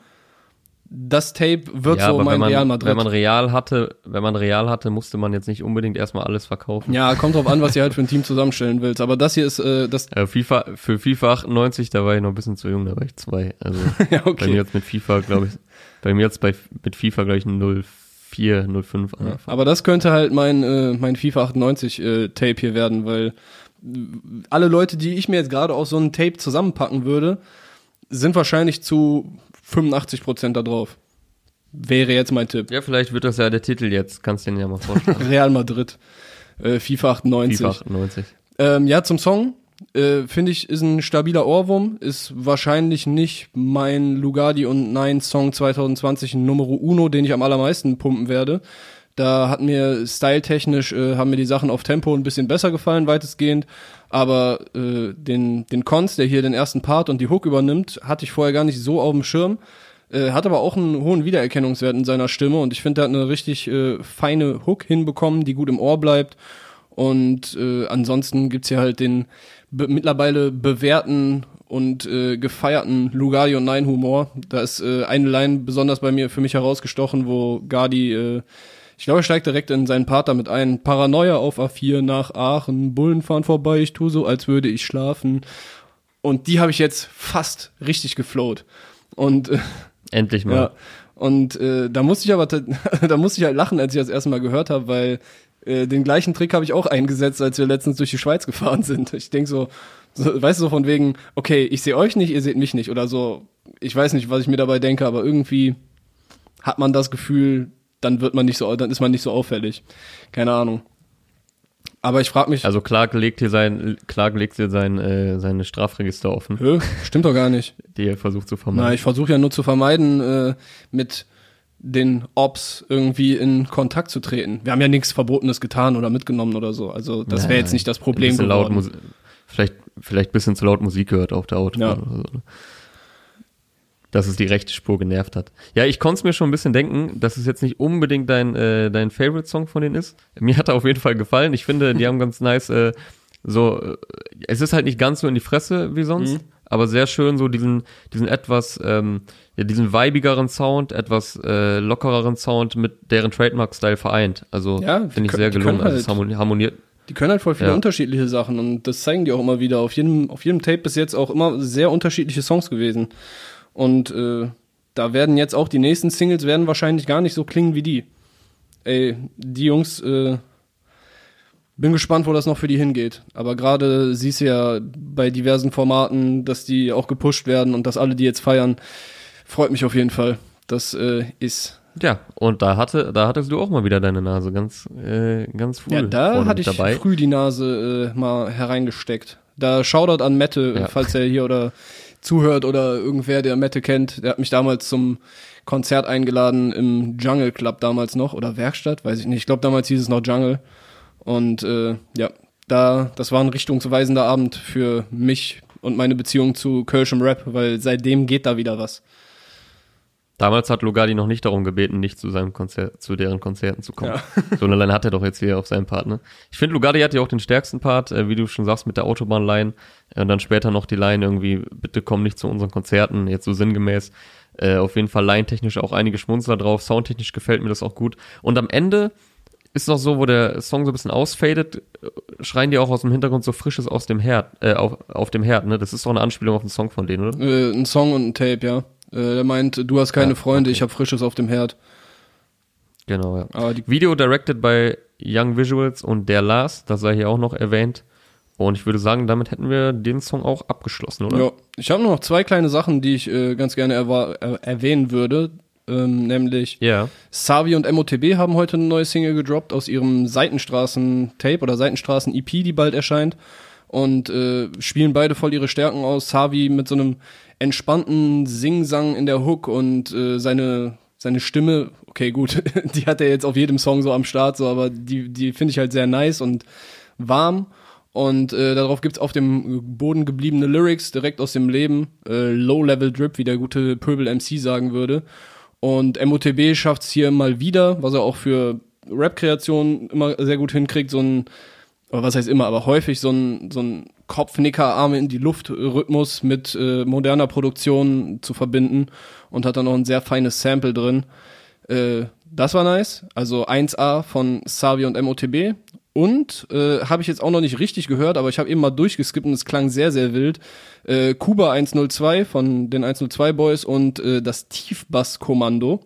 Das Tape wird so aber mein man, Real Madrid. Wenn man Real hatte, wenn man Real hatte, musste man jetzt nicht unbedingt erstmal alles verkaufen. ja, kommt drauf an, was ihr halt für ein Team zusammenstellen willst. Aber das hier ist äh, das. Äh, FIFA, für FIFA 98, da war ich noch ein bisschen zu jung, da war ich zwei. Also ja, bei mir okay. jetzt mit FIFA, glaube ich, bei mir jetzt bei, mit FIFA, glaube ich, 04, 05 Ja. angefangen. Aber das könnte halt mein, äh, mein FIFA 98 äh, Tape hier werden, weil alle Leute, die ich mir jetzt gerade aus so einem Tape zusammenpacken würde, sind wahrscheinlich zu 85% da drauf. Wäre jetzt mein Tipp. Ja, vielleicht wird das ja der Titel jetzt, kannst du den ja mal vorstellen. Real Madrid. Äh, FIFA 98. FIFA 98. Ähm, ja, zum Song. Äh, Finde ich, ist ein stabiler Ohrwurm. Ist wahrscheinlich nicht mein Lugardi und Nein Song 2020 Numero Uno, den ich am allermeisten pumpen werde. Da hat mir styletechnisch, äh, haben mir die Sachen auf Tempo ein bisschen besser gefallen, weitestgehend. Aber äh, den, den Cons, der hier den ersten Part und die Hook übernimmt, hatte ich vorher gar nicht so auf dem Schirm. Äh, hat aber auch einen hohen Wiedererkennungswert in seiner Stimme und ich finde, er hat eine richtig äh, feine Hook hinbekommen, die gut im Ohr bleibt. Und äh, ansonsten gibt's hier halt den be mittlerweile bewährten und äh, gefeierten und Nein Humor. Da ist äh, eine Line besonders bei mir für mich herausgestochen, wo Gardi, äh, ich glaube, er steigt direkt in seinen Part damit ein. Paranoia auf A4 nach Aachen, Bullen fahren vorbei, ich tu so, als würde ich schlafen. Und die habe ich jetzt fast richtig geflowt. Und äh, Endlich mal. ja. Und äh, da musste ich aber da musste ich halt lachen, als ich das erste Mal gehört habe, weil äh, den gleichen Trick habe ich auch eingesetzt, als wir letztens durch die Schweiz gefahren sind. Ich denk so, so, weißt du, so von wegen, okay, ich sehe euch nicht, ihr seht mich nicht oder so. Ich weiß nicht, was ich mir dabei denke, aber irgendwie hat man das Gefühl, dann wird man nicht so, dann ist man nicht so auffällig. Keine Ahnung. Aber ich frage mich. Also Clark legt hier sein, Clark legt hier sein, äh, seine Strafregister offen. Hö, stimmt doch gar nicht. Die er versucht zu vermeiden. Na, ich versuche ja nur zu vermeiden, äh, mit den Ops irgendwie in Kontakt zu treten. Wir haben ja nichts Verbotenes getan oder mitgenommen oder so. Also das wäre jetzt nicht das Problem geworden. Laut Musi vielleicht, vielleicht bisschen zu laut Musik gehört auf der Autobahn ja. Dass es die rechte Spur genervt hat. Ja, ich konnte es mir schon ein bisschen denken, dass es jetzt nicht unbedingt dein, äh, dein Favorite-Song von denen ist. Mir hat er auf jeden Fall gefallen. Ich finde, die haben ganz nice, äh, so, äh, es ist halt nicht ganz so in die Fresse wie sonst, mhm. aber sehr schön so diesen, diesen etwas, ähm, ja, diesen vibigeren Sound, etwas äh, lockereren Sound mit deren Trademark-Style vereint. Also ja, finde ich sehr gelungen. Halt, also es harmoniert. Die können halt voll viele ja. unterschiedliche Sachen und das zeigen die auch immer wieder. Auf jedem, auf jedem Tape bis jetzt auch immer sehr unterschiedliche Songs gewesen. Und äh, da werden jetzt auch die nächsten Singles werden wahrscheinlich gar nicht so klingen wie die. Ey, die Jungs, äh, bin gespannt, wo das noch für die hingeht. Aber gerade siehst du ja bei diversen Formaten, dass die auch gepusht werden und dass alle die jetzt feiern. Freut mich auf jeden Fall. Das äh, ist. Ja, und da hatte, da hattest du auch mal wieder deine Nase ganz, äh, ganz früh. Ja, da hatte ich dabei. früh die Nase äh, mal hereingesteckt. Da Shoutout an Mette, ja. falls er hier oder zuhört oder irgendwer, der Mette kennt. Der hat mich damals zum Konzert eingeladen im Jungle Club damals noch oder Werkstatt, weiß ich nicht. Ich glaube damals hieß es noch Jungle. Und äh, ja, da, das war ein richtungsweisender Abend für mich und meine Beziehung zu Kölschem Rap, weil seitdem geht da wieder was. Damals hat Lugardi noch nicht darum gebeten, nicht zu seinem Konzert, zu deren Konzerten zu kommen. Ja. so allein hat er doch jetzt hier auf seinem Partner. Ich finde, Lugardi hat ja auch den stärksten Part, äh, wie du schon sagst, mit der Autobahnline. Äh, und dann später noch die Line irgendwie, bitte komm nicht zu unseren Konzerten, jetzt so sinngemäß. Äh, auf jeden Fall line-technisch auch einige Schmunzler drauf. Soundtechnisch gefällt mir das auch gut. Und am Ende ist noch so, wo der Song so ein bisschen ausfadet, schreien die auch aus dem Hintergrund so Frisches aus dem Herd, äh, auf, auf dem Herd, ne? Das ist doch eine Anspielung auf einen Song von denen, oder? Äh, ein Song und ein Tape, ja. Äh, der meint, du hast keine ja, Freunde, okay. ich habe Frisches auf dem Herd. Genau, ja. Video directed bei Young Visuals und der Lars, das sei hier auch noch erwähnt. Und ich würde sagen, damit hätten wir den Song auch abgeschlossen, oder? Ja, ich habe noch zwei kleine Sachen, die ich äh, ganz gerne er erwähnen würde. Ähm, nämlich yeah. Savi und MOTB haben heute eine neue Single gedroppt aus ihrem Seitenstraßen-Tape oder Seitenstraßen-EP, die bald erscheint. Und äh, spielen beide voll ihre Stärken aus. Savi mit so einem entspannten Singsang in der Hook und äh, seine seine Stimme, okay, gut, die hat er jetzt auf jedem Song so am Start, so, aber die, die finde ich halt sehr nice und warm. Und äh, darauf gibt's auf dem Boden gebliebene Lyrics direkt aus dem Leben. Äh, Low-Level Drip, wie der gute Pöbel MC sagen würde. Und MOTB schafft's hier mal wieder, was er auch für Rap-Kreationen immer sehr gut hinkriegt, so ein, was heißt immer, aber häufig so ein, so ein Kopfnicker, Arme in die Luft Rhythmus mit äh, moderner Produktion zu verbinden und hat dann noch ein sehr feines Sample drin. Äh, das war nice. Also 1A von Savi und MOTB. Und äh, habe ich jetzt auch noch nicht richtig gehört, aber ich habe eben mal durchgeskippt und es klang sehr, sehr wild. Äh, Kuba 102 von den 102 Boys und äh, das Tiefbass-Kommando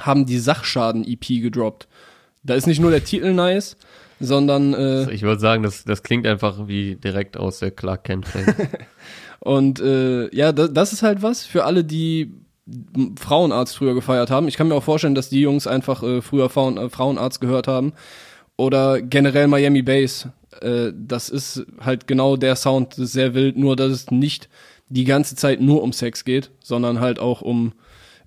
haben die Sachschaden-EP gedroppt. Da ist nicht nur der Titel nice, sondern äh, ich würde sagen, das, das klingt einfach wie direkt aus der Clark Kent Und äh, ja, das, das ist halt was für alle, die Frauenarzt früher gefeiert haben. Ich kann mir auch vorstellen, dass die Jungs einfach äh, früher Frauen, äh, Frauenarzt gehört haben oder generell Miami Bass. Äh, das ist halt genau der Sound, das ist sehr wild, nur dass es nicht die ganze Zeit nur um Sex geht, sondern halt auch um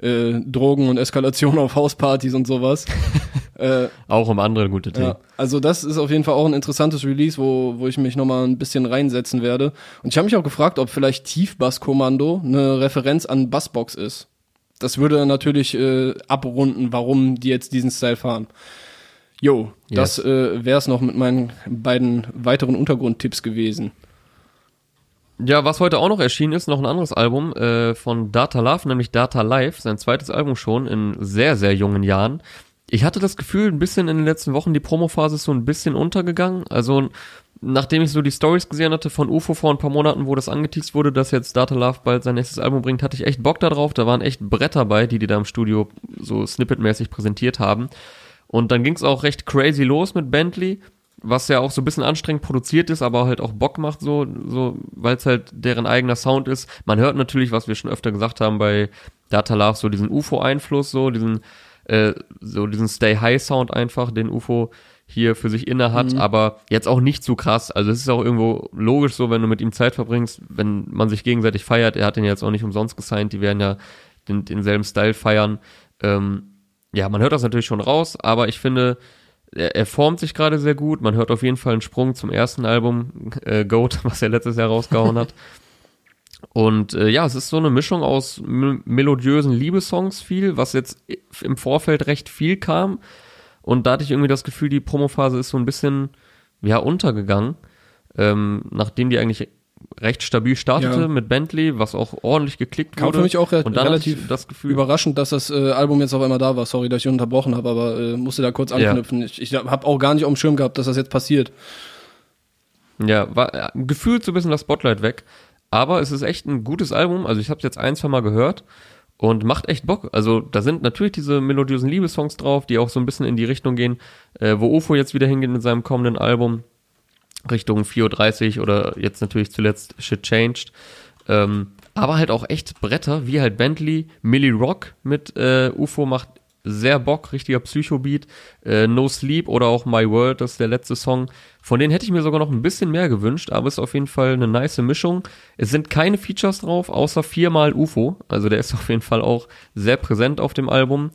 äh, Drogen und Eskalation auf Hauspartys und sowas. äh, auch um andere gute Themen. Ja, also das ist auf jeden Fall auch ein interessantes Release, wo, wo ich mich nochmal ein bisschen reinsetzen werde. Und ich habe mich auch gefragt, ob vielleicht Tiefbasskommando eine Referenz an Bassbox ist. Das würde natürlich äh, abrunden, warum die jetzt diesen Style fahren. Jo, yes. das äh, wäre es noch mit meinen beiden weiteren Untergrundtipps gewesen. Ja, was heute auch noch erschienen ist, noch ein anderes Album äh, von Data Love, nämlich Data Live, sein zweites Album schon in sehr, sehr jungen Jahren. Ich hatte das Gefühl, ein bisschen in den letzten Wochen, die Promophase ist so ein bisschen untergegangen. Also, nachdem ich so die Stories gesehen hatte von UFO vor ein paar Monaten, wo das angeteased wurde, dass jetzt Data Love bald sein nächstes Album bringt, hatte ich echt Bock darauf. Da waren echt Bretter bei, die die da im Studio so snippetmäßig präsentiert haben. Und dann ging es auch recht crazy los mit Bentley was ja auch so ein bisschen anstrengend produziert ist, aber halt auch Bock macht, so, so, weil es halt deren eigener Sound ist. Man hört natürlich, was wir schon öfter gesagt haben bei Data Love, so diesen UFO-Einfluss, so diesen, äh, so diesen Stay High Sound einfach, den UFO hier für sich inne hat, mhm. aber jetzt auch nicht so krass. Also es ist auch irgendwo logisch so, wenn du mit ihm Zeit verbringst, wenn man sich gegenseitig feiert. Er hat den jetzt auch nicht umsonst gesigned, die werden ja den, denselben Style feiern. Ähm, ja, man hört das natürlich schon raus, aber ich finde, er, er formt sich gerade sehr gut. Man hört auf jeden Fall einen Sprung zum ersten Album, äh, Goat, was er letztes Jahr rausgehauen hat. Und äh, ja, es ist so eine Mischung aus melodiösen Liebessongs viel, was jetzt im Vorfeld recht viel kam. Und da hatte ich irgendwie das Gefühl, die Promophase ist so ein bisschen ja untergegangen, ähm, nachdem die eigentlich recht stabil startete ja. mit Bentley, was auch ordentlich geklickt Kam wurde. für mich auch re und dann relativ das Gefühl, überraschend, dass das äh, Album jetzt auf einmal da war. Sorry, dass ich unterbrochen habe, aber äh, musste da kurz anknüpfen. Ja. Ich, ich habe auch gar nicht auf dem Schirm gehabt, dass das jetzt passiert. Ja, war ja, gefühlt so ein bisschen das Spotlight weg. Aber es ist echt ein gutes Album. Also ich habe es jetzt ein, zwei Mal gehört und macht echt Bock. Also da sind natürlich diese melodiösen Liebessongs drauf, die auch so ein bisschen in die Richtung gehen, äh, wo UFO jetzt wieder hingeht mit seinem kommenden Album. Richtung 4.30 oder jetzt natürlich zuletzt Shit Changed. Ähm, aber halt auch echt Bretter, wie halt Bentley, Millie Rock mit äh, UFO macht sehr Bock, richtiger Psycho-Beat. Äh, no Sleep oder auch My World, das ist der letzte Song. Von denen hätte ich mir sogar noch ein bisschen mehr gewünscht, aber ist auf jeden Fall eine nice Mischung. Es sind keine Features drauf, außer viermal UFO. Also der ist auf jeden Fall auch sehr präsent auf dem Album.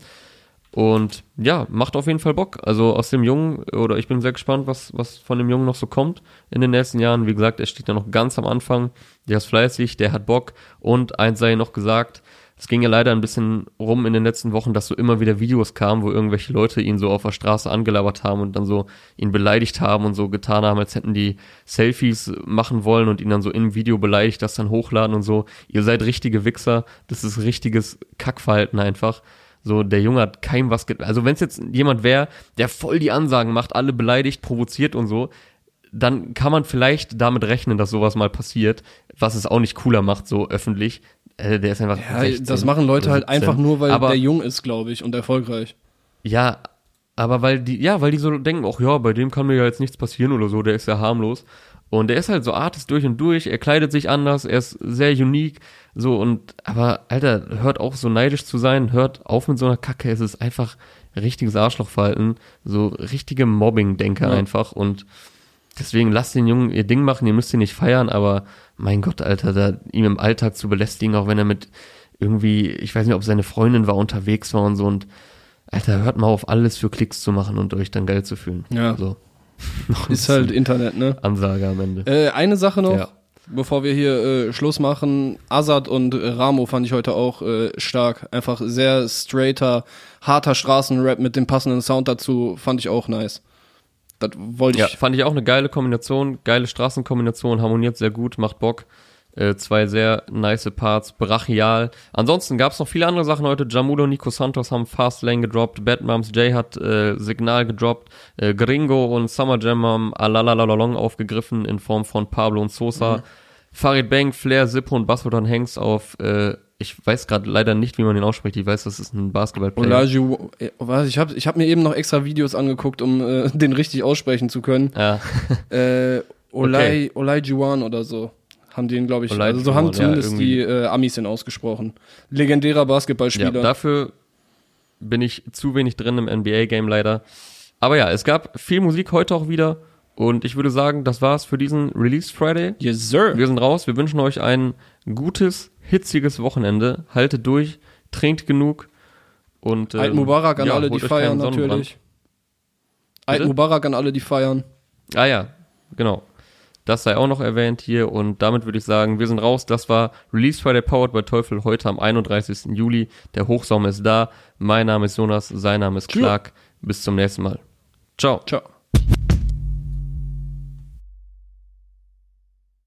Und ja, macht auf jeden Fall Bock. Also aus dem Jungen, oder ich bin sehr gespannt, was, was von dem Jungen noch so kommt in den nächsten Jahren. Wie gesagt, er steht ja noch ganz am Anfang. Der ist fleißig, der hat Bock. Und eins sei noch gesagt, es ging ja leider ein bisschen rum in den letzten Wochen, dass so immer wieder Videos kamen, wo irgendwelche Leute ihn so auf der Straße angelabert haben und dann so ihn beleidigt haben und so getan haben, als hätten die Selfies machen wollen und ihn dann so im Video beleidigt, das dann hochladen und so. Ihr seid richtige Wichser. Das ist richtiges Kackverhalten einfach. So, der Junge hat keinem was, also wenn es jetzt jemand wäre, der voll die Ansagen macht, alle beleidigt, provoziert und so, dann kann man vielleicht damit rechnen, dass sowas mal passiert, was es auch nicht cooler macht, so öffentlich. Äh, der ist einfach. Ja, 16, das machen Leute halt einfach nur, weil aber, der jung ist, glaube ich, und erfolgreich. Ja, aber weil die, ja, weil die so denken, ach ja, bei dem kann mir ja jetzt nichts passieren oder so, der ist ja harmlos. Und der ist halt so Artist durch und durch, er kleidet sich anders, er ist sehr unique, so und, aber Alter, hört auf so neidisch zu sein, hört auf mit so einer Kacke, es ist einfach richtiges Arschlochverhalten, so richtige Mobbing-Denke ja. einfach und deswegen lasst den Jungen ihr Ding machen, ihr müsst ihn nicht feiern, aber mein Gott, Alter, da ihm im Alltag zu belästigen, auch wenn er mit irgendwie, ich weiß nicht, ob seine Freundin war, unterwegs war und so und Alter, hört mal auf, alles für Klicks zu machen und euch dann geil zu fühlen. Ja. So. Ist halt Internet, ne? Ansage am Ende. Äh, eine Sache noch, ja. bevor wir hier äh, Schluss machen. Azad und Ramo fand ich heute auch äh, stark. Einfach sehr straighter, harter Straßenrap mit dem passenden Sound dazu, fand ich auch nice. Das wollte ich. Ja, fand ich auch eine geile Kombination, geile Straßenkombination, harmoniert sehr gut, macht Bock. Äh, zwei sehr nice Parts, brachial. Ansonsten gab es noch viele andere Sachen heute. Jamulo und Nico Santos haben Fast Lane gedroppt, Bad Moms Jay hat äh, Signal gedroppt, äh, Gringo und Summer Jam haben Alalalalong aufgegriffen in Form von Pablo und Sosa. Mhm. Farid Bang, Flair, Zippo und Baswodan Hanks auf äh, ich weiß gerade leider nicht, wie man den ausspricht. Ich weiß, das ist ein Basketballplayer. Olaju, was? Ich habe ich hab mir eben noch extra Videos angeguckt, um äh, den richtig aussprechen zu können. Ja. äh, Olay, okay. Olajuwon oder so haben den, glaube ich, also so haben zumindest ja, die äh, Amis den ausgesprochen. Legendärer Basketballspieler. Ja, dafür bin ich zu wenig drin im NBA-Game leider. Aber ja, es gab viel Musik heute auch wieder. Und ich würde sagen, das war's für diesen Release Friday. Yes, sir. Wir sind raus. Wir wünschen euch ein gutes hitziges Wochenende. Haltet durch, trinkt genug und ähm, Eid Mubarak an ja, alle, die feiern natürlich. Eid Mubarak an alle, die feiern. Ah ja, genau. Das sei auch noch erwähnt hier und damit würde ich sagen, wir sind raus. Das war Release Friday Powered by Teufel heute am 31. Juli. Der Hochsommer ist da. Mein Name ist Jonas, sein Name ist Clark. Bis zum nächsten Mal. Ciao. Ciao.